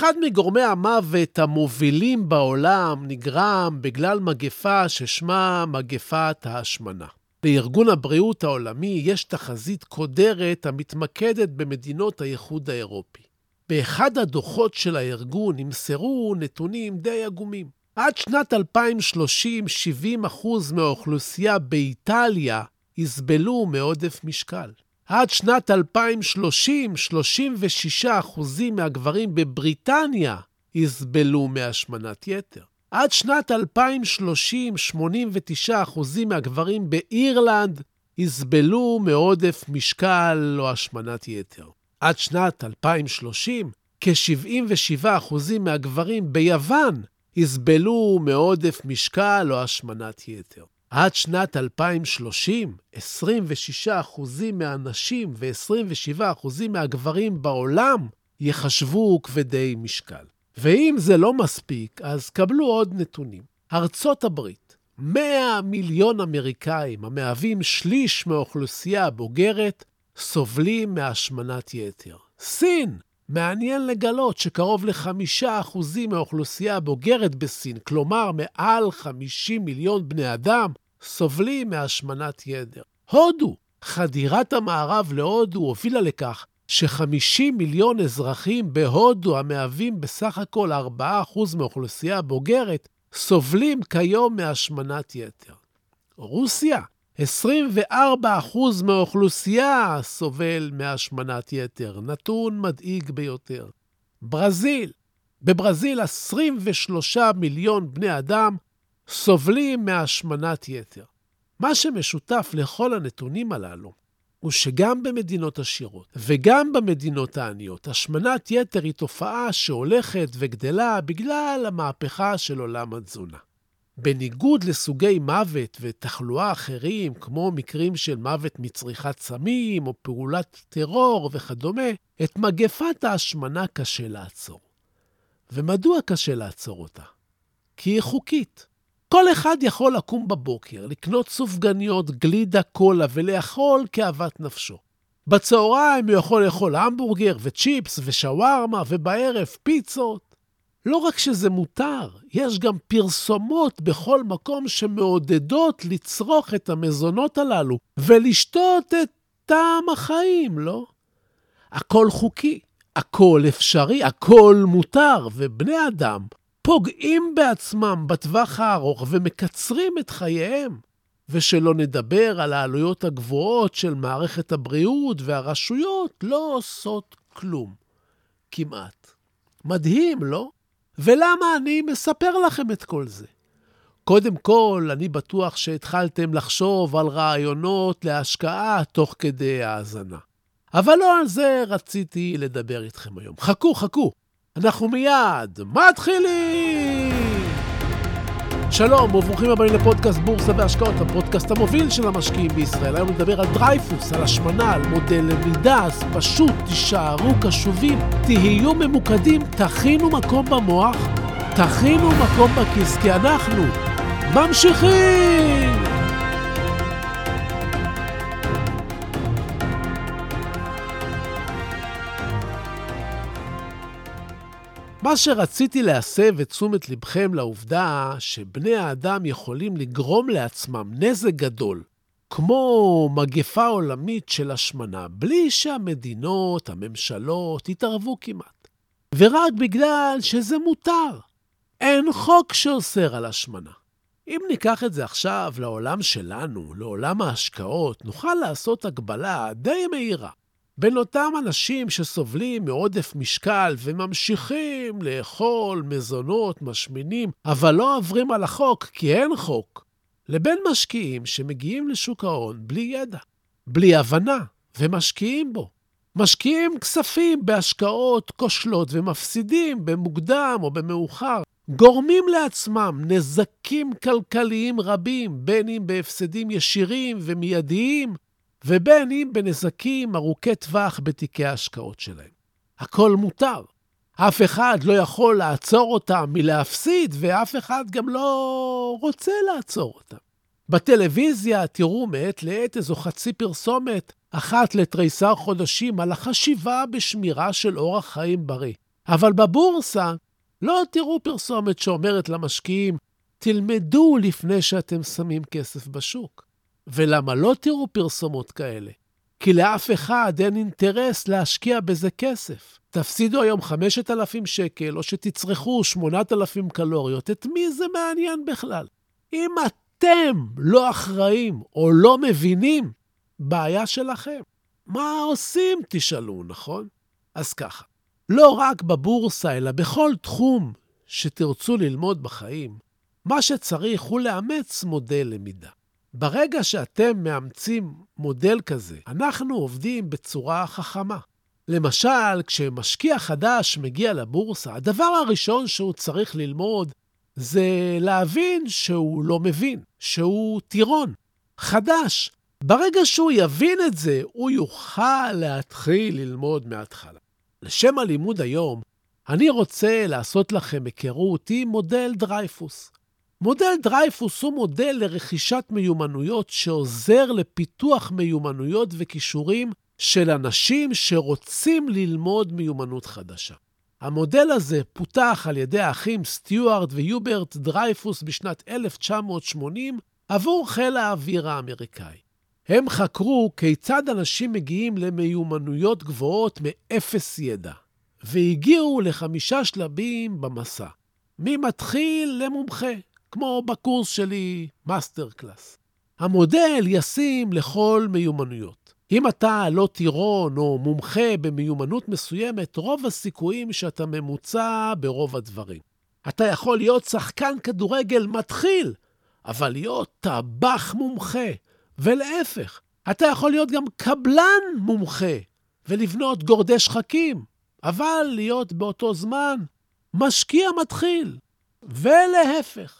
אחד מגורמי המוות המובילים בעולם נגרם בגלל מגפה ששמה מגפת ההשמנה. בארגון הבריאות העולמי יש תחזית קודרת המתמקדת במדינות האיחוד האירופי. באחד הדוחות של הארגון נמסרו נתונים די עגומים. עד שנת 2030, 70% מהאוכלוסייה באיטליה יסבלו מעודף משקל. עד שנת 2030, 36% מהגברים בבריטניה יסבלו מהשמנת יתר. עד שנת 2030, 89% מהגברים באירלנד יסבלו מעודף משקל או השמנת יתר. עד שנת 2030, כ-77% מהגברים ביוון יסבלו מעודף משקל או השמנת יתר. עד שנת 2030, 26% מהנשים ו-27% מהגברים בעולם ייחשבו כבדי משקל. ואם זה לא מספיק, אז קבלו עוד נתונים. ארצות הברית, 100 מיליון אמריקאים, המהווים שליש מהאוכלוסייה הבוגרת, סובלים מהשמנת יתר. סין, מעניין לגלות שקרוב לחמישה אחוזים מהאוכלוסייה הבוגרת בסין, כלומר מעל 50 מיליון בני אדם, סובלים מהשמנת יתר. הודו, חדירת המערב להודו הובילה לכך ש-50 מיליון אזרחים בהודו, המהווים בסך הכל 4% מהאוכלוסייה הבוגרת, סובלים כיום מהשמנת יתר. רוסיה, 24% מהאוכלוסייה סובל מהשמנת יתר, נתון מדאיג ביותר. ברזיל, בברזיל 23 מיליון בני אדם סובלים מהשמנת יתר. מה שמשותף לכל הנתונים הללו הוא שגם במדינות עשירות וגם במדינות העניות, השמנת יתר היא תופעה שהולכת וגדלה בגלל המהפכה של עולם התזונה. בניגוד לסוגי מוות ותחלואה אחרים, כמו מקרים של מוות מצריכת סמים או פעולת טרור וכדומה, את מגפת ההשמנה קשה לעצור. ומדוע קשה לעצור אותה? כי היא חוקית. כל אחד יכול לקום בבוקר, לקנות סופגניות, גלידה, קולה ולאכול כאוות נפשו. בצהריים הוא יכול לאכול המבורגר וצ'יפס ושווארמה, ובערב פיצות. לא רק שזה מותר, יש גם פרסומות בכל מקום שמעודדות לצרוך את המזונות הללו ולשתות את טעם החיים, לא? הכל חוקי, הכל אפשרי, הכל מותר, ובני אדם פוגעים בעצמם בטווח הארוך ומקצרים את חייהם. ושלא נדבר על העלויות הגבוהות של מערכת הבריאות, והרשויות לא עושות כלום. כמעט. מדהים, לא? ולמה אני מספר לכם את כל זה? קודם כל, אני בטוח שהתחלתם לחשוב על רעיונות להשקעה תוך כדי האזנה. אבל לא על זה רציתי לדבר איתכם היום. חכו, חכו, אנחנו מיד מתחילים! שלום וברוכים הבאים לפודקאסט בורסה והשקעות, הפודקאסט המוביל של המשקיעים בישראל. היום נדבר על דרייפוס, על השמנה, על מודל למידה, אז פשוט תישארו קשובים, תהיו ממוקדים, תכינו מקום במוח, תכינו מקום בכיס, כי אנחנו ממשיכים! מה שרציתי להסב את תשומת לבכם לעובדה שבני האדם יכולים לגרום לעצמם נזק גדול, כמו מגפה עולמית של השמנה, בלי שהמדינות, הממשלות, יתערבו כמעט. ורק בגלל שזה מותר. אין חוק שאוסר על השמנה. אם ניקח את זה עכשיו לעולם שלנו, לעולם ההשקעות, נוכל לעשות הגבלה די מהירה. בין אותם אנשים שסובלים מעודף משקל וממשיכים לאכול מזונות משמינים, אבל לא עוברים על החוק כי אין חוק, לבין משקיעים שמגיעים לשוק ההון בלי ידע, בלי הבנה, ומשקיעים בו. משקיעים כספים בהשקעות כושלות ומפסידים במוקדם או במאוחר, גורמים לעצמם נזקים כלכליים רבים, בין אם בהפסדים ישירים ומיידיים, ובין אם בנזקים ארוכי טווח בתיקי ההשקעות שלהם. הכל מותר. אף אחד לא יכול לעצור אותם מלהפסיד, ואף אחד גם לא רוצה לעצור אותם. בטלוויזיה תראו מעת לעת איזו חצי פרסומת, אחת לתריסר חודשים, על החשיבה בשמירה של אורח חיים בריא. אבל בבורסה לא תראו פרסומת שאומרת למשקיעים, תלמדו לפני שאתם שמים כסף בשוק. ולמה לא תראו פרסומות כאלה? כי לאף אחד אין אינטרס להשקיע בזה כסף. תפסידו היום 5,000 שקל, או שתצרכו 8,000 קלוריות, את מי זה מעניין בכלל? אם אתם לא אחראים או לא מבינים, בעיה שלכם. מה עושים, תשאלו, נכון? אז ככה, לא רק בבורסה, אלא בכל תחום שתרצו ללמוד בחיים, מה שצריך הוא לאמץ מודל למידה. ברגע שאתם מאמצים מודל כזה, אנחנו עובדים בצורה חכמה. למשל, כשמשקיע חדש מגיע לבורסה, הדבר הראשון שהוא צריך ללמוד זה להבין שהוא לא מבין, שהוא טירון, חדש. ברגע שהוא יבין את זה, הוא יוכל להתחיל ללמוד מההתחלה. לשם הלימוד היום, אני רוצה לעשות לכם היכרות עם מודל דרייפוס. מודל דרייפוס הוא מודל לרכישת מיומנויות שעוזר לפיתוח מיומנויות וכישורים של אנשים שרוצים ללמוד מיומנות חדשה. המודל הזה פותח על ידי האחים סטיוארט והיוברט דרייפוס בשנת 1980 עבור חיל האוויר האמריקאי. הם חקרו כיצד אנשים מגיעים למיומנויות גבוהות מאפס ידע, והגיעו לחמישה שלבים במסע, ממתחיל למומחה, כמו בקורס שלי, מאסטר קלאס. המודל ישים לכל מיומנויות. אם אתה לא טירון או מומחה במיומנות מסוימת, רוב הסיכויים שאתה ממוצע ברוב הדברים. אתה יכול להיות שחקן כדורגל מתחיל, אבל להיות טבח מומחה, ולהפך, אתה יכול להיות גם קבלן מומחה ולבנות גורדי שחקים, אבל להיות באותו זמן משקיע מתחיל, ולהפך.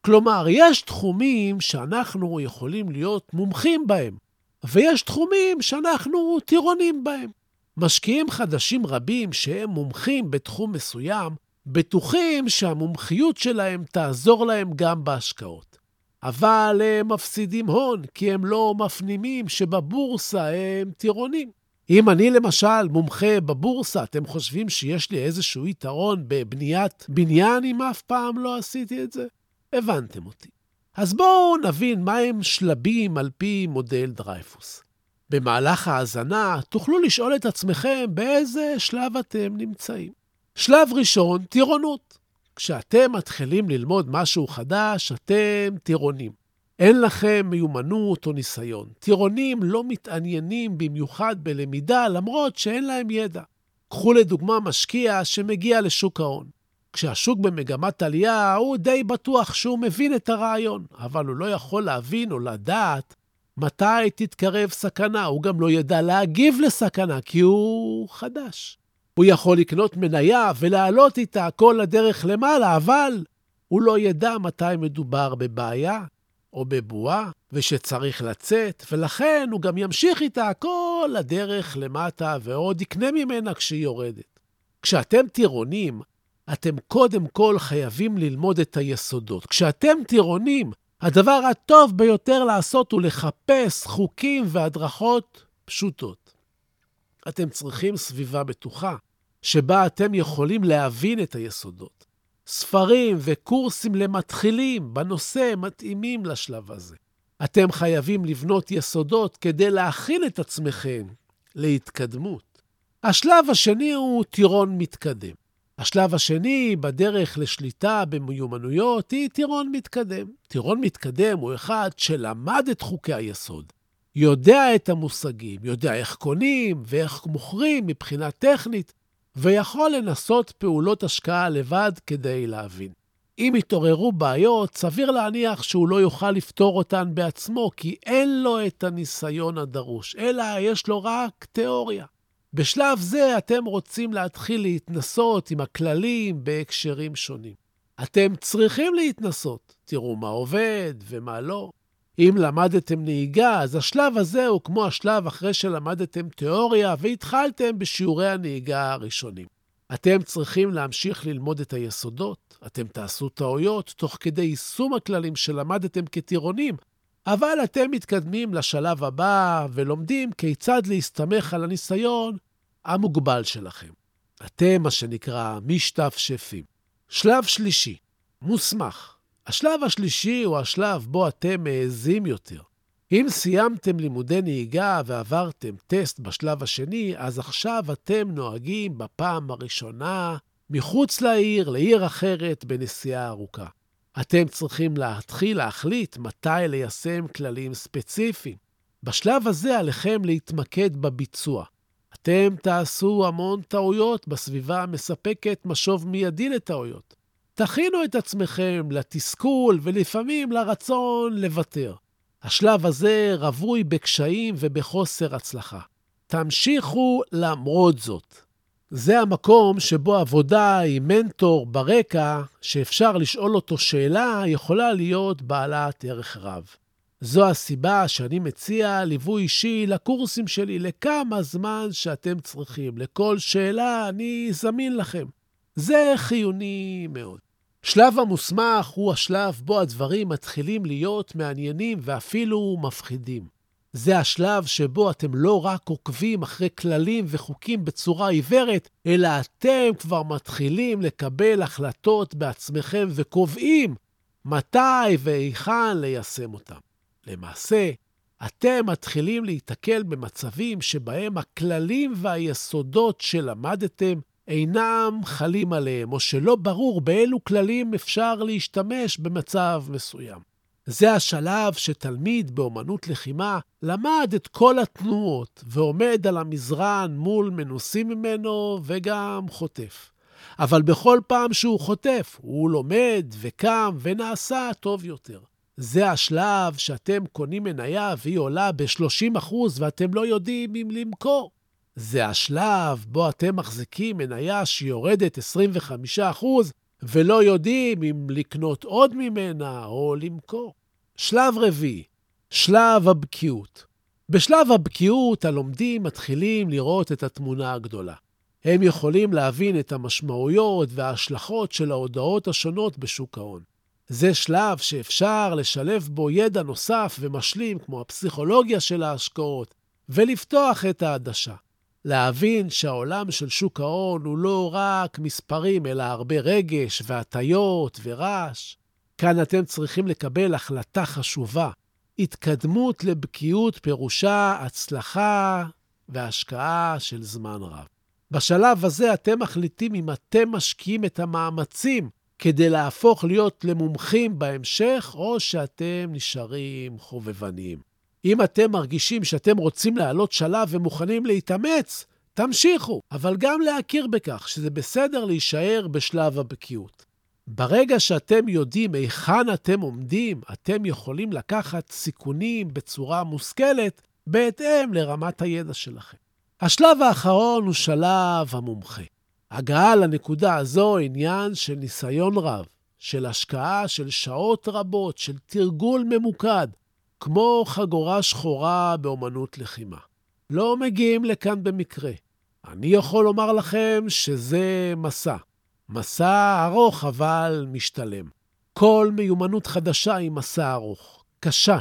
כלומר, יש תחומים שאנחנו יכולים להיות מומחים בהם, ויש תחומים שאנחנו טירונים בהם. משקיעים חדשים רבים שהם מומחים בתחום מסוים, בטוחים שהמומחיות שלהם תעזור להם גם בהשקעות. אבל הם מפסידים הון, כי הם לא מפנימים שבבורסה הם טירונים. אם אני למשל מומחה בבורסה, אתם חושבים שיש לי איזשהו יתרון בבניית בניין אם אף פעם לא עשיתי את זה? הבנתם אותי. אז בואו נבין מהם שלבים על פי מודל דרייפוס. במהלך ההאזנה תוכלו לשאול את עצמכם באיזה שלב אתם נמצאים. שלב ראשון, טירונות. כשאתם מתחילים ללמוד משהו חדש, אתם טירונים. אין לכם מיומנות או ניסיון. טירונים לא מתעניינים במיוחד בלמידה, למרות שאין להם ידע. קחו לדוגמה משקיע שמגיע לשוק ההון. כשהשוק במגמת עלייה, הוא די בטוח שהוא מבין את הרעיון, אבל הוא לא יכול להבין או לדעת מתי תתקרב סכנה. הוא גם לא ידע להגיב לסכנה, כי הוא חדש. הוא יכול לקנות מניה ולעלות איתה כל הדרך למעלה, אבל הוא לא ידע מתי מדובר בבעיה או בבועה, ושצריך לצאת, ולכן הוא גם ימשיך איתה כל הדרך למטה, ועוד יקנה ממנה כשהיא יורדת. כשאתם טירונים, אתם קודם כל חייבים ללמוד את היסודות. כשאתם טירונים, הדבר הטוב ביותר לעשות הוא לחפש חוקים והדרכות פשוטות. אתם צריכים סביבה בטוחה, שבה אתם יכולים להבין את היסודות. ספרים וקורסים למתחילים בנושא מתאימים לשלב הזה. אתם חייבים לבנות יסודות כדי להכין את עצמכם להתקדמות. השלב השני הוא טירון מתקדם. השלב השני בדרך לשליטה במיומנויות היא טירון מתקדם. טירון מתקדם הוא אחד שלמד את חוקי היסוד, יודע את המושגים, יודע איך קונים ואיך מוכרים מבחינה טכנית, ויכול לנסות פעולות השקעה לבד כדי להבין. אם יתעוררו בעיות, סביר להניח שהוא לא יוכל לפתור אותן בעצמו, כי אין לו את הניסיון הדרוש, אלא יש לו רק תיאוריה. בשלב זה אתם רוצים להתחיל להתנסות עם הכללים בהקשרים שונים. אתם צריכים להתנסות, תראו מה עובד ומה לא. אם למדתם נהיגה, אז השלב הזה הוא כמו השלב אחרי שלמדתם תיאוריה והתחלתם בשיעורי הנהיגה הראשונים. אתם צריכים להמשיך ללמוד את היסודות, אתם תעשו טעויות תוך כדי יישום הכללים שלמדתם כטירונים, אבל אתם מתקדמים לשלב הבא ולומדים כיצד להסתמך על הניסיון המוגבל שלכם. אתם, מה שנקרא, משתפשפים. שלב שלישי, מוסמך. השלב השלישי הוא השלב בו אתם מעזים יותר. אם סיימתם לימודי נהיגה ועברתם טסט בשלב השני, אז עכשיו אתם נוהגים בפעם הראשונה מחוץ לעיר, לעיר אחרת, בנסיעה ארוכה. אתם צריכים להתחיל להחליט מתי ליישם כללים ספציפיים. בשלב הזה עליכם להתמקד בביצוע. אתם תעשו המון טעויות בסביבה המספקת משוב מיידי לטעויות. תכינו את עצמכם לתסכול ולפעמים לרצון לוותר. השלב הזה רווי בקשיים ובחוסר הצלחה. תמשיכו למרות זאת. זה המקום שבו עבודה עם מנטור ברקע, שאפשר לשאול אותו שאלה, יכולה להיות בעלת ערך רב. זו הסיבה שאני מציע ליווי אישי לקורסים שלי לכמה זמן שאתם צריכים. לכל שאלה אני זמין לכם. זה חיוני מאוד. שלב המוסמך הוא השלב בו הדברים מתחילים להיות מעניינים ואפילו מפחידים. זה השלב שבו אתם לא רק עוקבים אחרי כללים וחוקים בצורה עיוורת, אלא אתם כבר מתחילים לקבל החלטות בעצמכם וקובעים מתי והיכן ליישם אותם. למעשה, אתם מתחילים להיתקל במצבים שבהם הכללים והיסודות שלמדתם אינם חלים עליהם, או שלא ברור באילו כללים אפשר להשתמש במצב מסוים. זה השלב שתלמיד באומנות לחימה למד את כל התנועות ועומד על המזרן מול מנוסים ממנו וגם חוטף. אבל בכל פעם שהוא חוטף, הוא לומד וקם ונעשה טוב יותר. זה השלב שאתם קונים מניה והיא עולה ב-30% ואתם לא יודעים אם למכור. זה השלב בו אתם מחזיקים מניה שיורדת 25% ולא יודעים אם לקנות עוד ממנה או למכור. שלב רביעי, שלב הבקיאות. בשלב הבקיאות הלומדים מתחילים לראות את התמונה הגדולה. הם יכולים להבין את המשמעויות וההשלכות של ההודעות השונות בשוק ההון. זה שלב שאפשר לשלב בו ידע נוסף ומשלים, כמו הפסיכולוגיה של ההשקעות, ולפתוח את העדשה. להבין שהעולם של שוק ההון הוא לא רק מספרים, אלא הרבה רגש והטיות ורעש. כאן אתם צריכים לקבל החלטה חשובה. התקדמות לבקיאות פירושה הצלחה והשקעה של זמן רב. בשלב הזה אתם מחליטים אם אתם משקיעים את המאמצים כדי להפוך להיות למומחים בהמשך, או שאתם נשארים חובבניים. אם אתם מרגישים שאתם רוצים לעלות שלב ומוכנים להתאמץ, תמשיכו, אבל גם להכיר בכך שזה בסדר להישאר בשלב הבקיאות. ברגע שאתם יודעים היכן אתם עומדים, אתם יכולים לקחת סיכונים בצורה מושכלת בהתאם לרמת הידע שלכם. השלב האחרון הוא שלב המומחה. הגעה לנקודה הזו עניין של ניסיון רב, של השקעה של שעות רבות, של תרגול ממוקד, כמו חגורה שחורה באומנות לחימה. לא מגיעים לכאן במקרה. אני יכול לומר לכם שזה מסע. מסע ארוך אבל משתלם. כל מיומנות חדשה היא מסע ארוך, קשה,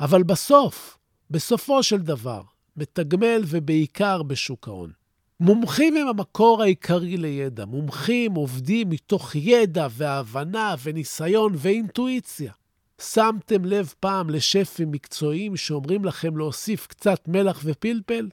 אבל בסוף, בסופו של דבר, מתגמל ובעיקר בשוק ההון. מומחים הם המקור העיקרי לידע. מומחים עובדים מתוך ידע והבנה וניסיון ואינטואיציה. שמתם לב פעם לשפים מקצועיים שאומרים לכם להוסיף קצת מלח ופלפל?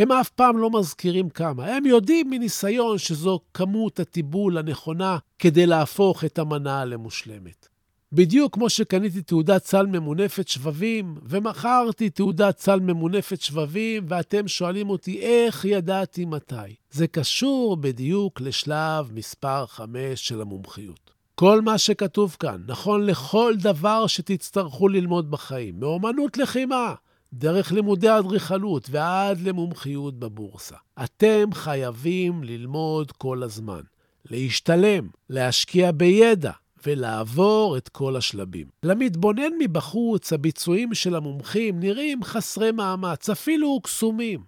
הם אף פעם לא מזכירים כמה. הם יודעים מניסיון שזו כמות הטיבול הנכונה כדי להפוך את המנה למושלמת. בדיוק כמו שקניתי תעודת סל ממונפת שבבים, ומכרתי תעודת סל ממונפת שבבים, ואתם שואלים אותי איך ידעתי מתי. זה קשור בדיוק לשלב מספר 5 של המומחיות. כל מה שכתוב כאן נכון לכל דבר שתצטרכו ללמוד בחיים, מאומנות לחימה, דרך לימודי אדריכלות ועד למומחיות בבורסה. אתם חייבים ללמוד כל הזמן, להשתלם, להשקיע בידע, ולעבור את כל השלבים. למתבונן מבחוץ, הביצועים של המומחים נראים חסרי מאמץ, אפילו קסומים.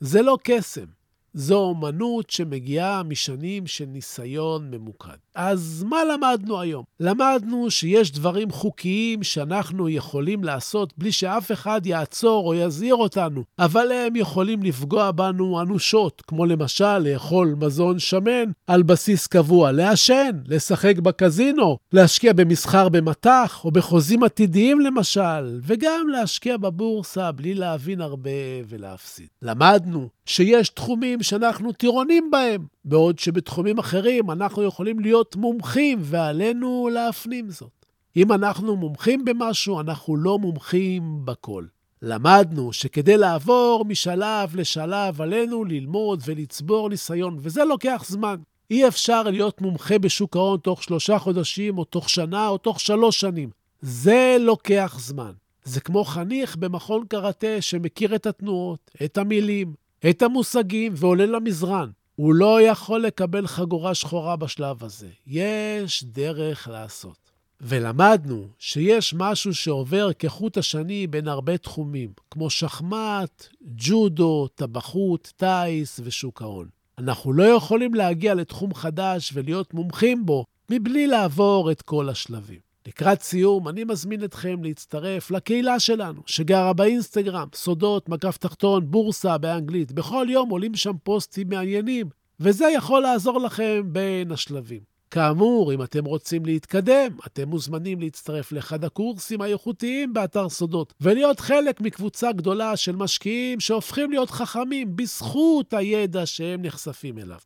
זה לא קסם, זו אומנות שמגיעה משנים של ניסיון ממוקד. אז מה למדנו היום? למדנו שיש דברים חוקיים שאנחנו יכולים לעשות בלי שאף אחד יעצור או יזהיר אותנו, אבל הם יכולים לפגוע בנו אנושות, כמו למשל לאכול מזון שמן על בסיס קבוע, לעשן, לשחק בקזינו, להשקיע במסחר במטח או בחוזים עתידיים למשל, וגם להשקיע בבורסה בלי להבין הרבה ולהפסיד. למדנו שיש תחומים שאנחנו טירונים בהם, בעוד שבתחומים אחרים אנחנו יכולים להיות מומחים, ועלינו להפנים זאת. אם אנחנו מומחים במשהו, אנחנו לא מומחים בכל. למדנו שכדי לעבור משלב לשלב עלינו ללמוד ולצבור ניסיון, וזה לוקח זמן. אי אפשר להיות מומחה בשוק ההון תוך שלושה חודשים, או תוך שנה, או תוך שלוש שנים. זה לוקח זמן. זה כמו חניך במכון קראטה שמכיר את התנועות, את המילים, את המושגים ועולה למזרן. הוא לא יכול לקבל חגורה שחורה בשלב הזה. יש דרך לעשות. ולמדנו שיש משהו שעובר כחוט השני בין הרבה תחומים, כמו שחמט, ג'ודו, טבחות, טיס ושוק ההון. אנחנו לא יכולים להגיע לתחום חדש ולהיות מומחים בו מבלי לעבור את כל השלבים. לקראת סיום, אני מזמין אתכם להצטרף לקהילה שלנו, שגרה באינסטגרם, סודות, מקף תחתון, בורסה באנגלית. בכל יום עולים שם פוסטים מעניינים, וזה יכול לעזור לכם בין השלבים. כאמור, אם אתם רוצים להתקדם, אתם מוזמנים להצטרף לאחד הקורסים האיכותיים באתר סודות, ולהיות חלק מקבוצה גדולה של משקיעים שהופכים להיות חכמים בזכות הידע שהם נחשפים אליו.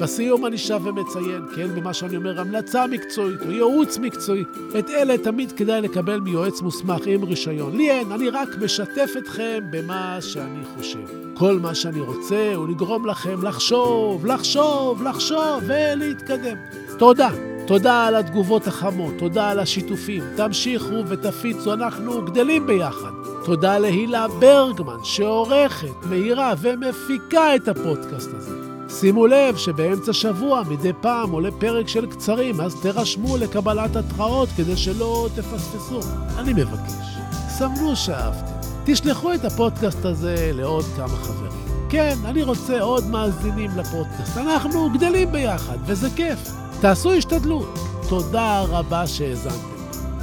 בסיום אני שב ומציין, כן, במה שאני אומר, המלצה מקצועית או ייעוץ מקצועי. את אלה תמיד כדאי לקבל מיועץ מוסמך עם רישיון. לי אין, אני רק משתף אתכם במה שאני חושב. כל מה שאני רוצה הוא לגרום לכם לחשוב, לחשוב, לחשוב ולהתקדם. תודה. תודה על התגובות החמות, תודה על השיתופים. תמשיכו ותפיצו, אנחנו גדלים ביחד. תודה להילה ברגמן, שעורכת, מאירה ומפיקה את הפודקאסט הזה. שימו לב שבאמצע שבוע מדי פעם עולה פרק של קצרים, אז תירשמו לקבלת התראות כדי שלא תפספסו. אני מבקש, סמנו שאהבתם. תשלחו את הפודקאסט הזה לעוד כמה חברים. כן, אני רוצה עוד מאזינים לפודקאסט. אנחנו גדלים ביחד, וזה כיף. תעשו השתדלות. תודה רבה שהאזנתם.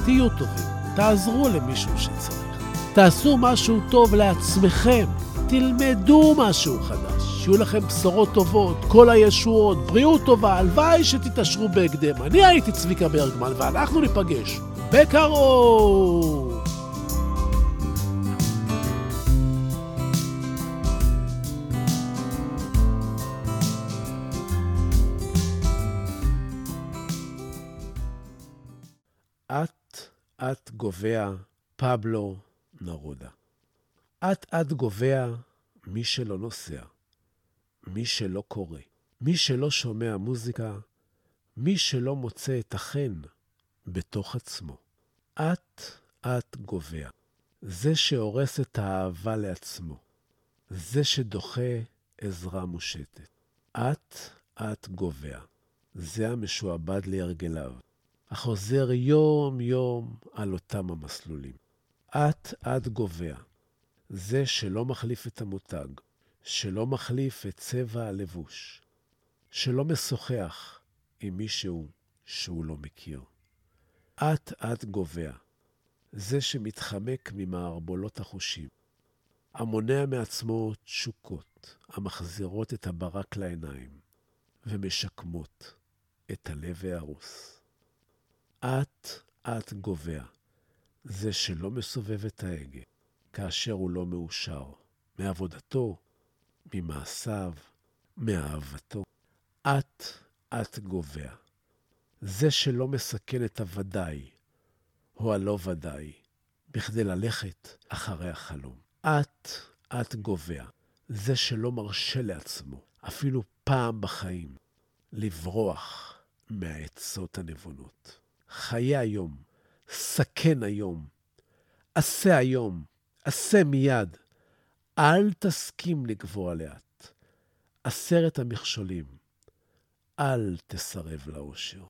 תהיו טובים, תעזרו למישהו שצריך. תעשו משהו טוב לעצמכם, תלמדו משהו חדש. שיהיו לכם בשורות טובות, כל הישועות, בריאות טובה, הלוואי שתתעשרו בהקדם. אני הייתי צביקה ברגמן, ואנחנו ניפגש בקרוב! אט-אט גובע פבלו נרודה. אט-אט גובע מי שלא נוסע. מי שלא קורא, מי שלא שומע מוזיקה, מי שלא מוצא את החן בתוך עצמו. אט-אט גובע. זה שהורס את האהבה לעצמו. זה שדוחה עזרה מושטת. אט-אט גובע. זה המשועבד להרגליו, החוזר יום-יום על אותם המסלולים. אט-אט גובע. זה שלא מחליף את המותג, שלא מחליף את צבע הלבוש, שלא משוחח עם מישהו שהוא לא מכיר. אט-אט גובע, זה שמתחמק ממערבולות החושים, המונע מעצמו תשוקות המחזירות את הברק לעיניים ומשקמות את הלב ההרוס. אט-אט גובע, זה שלא מסובב את ההגה כאשר הוא לא מאושר מעבודתו, ממעשיו, מאהבתו. אט-אט גובע. זה שלא מסכן את הוודאי, הוא הלא ודאי, בכדי ללכת אחרי החלום. את, את גובע, זה שלא מרשה לעצמו, אפילו פעם בחיים, לברוח מהעצות הנבונות. חיה היום, סכן היום, עשה היום, עשה מיד. אל תסכים לגבוה לאט. עשרת המכשולים, אל תסרב לאושר.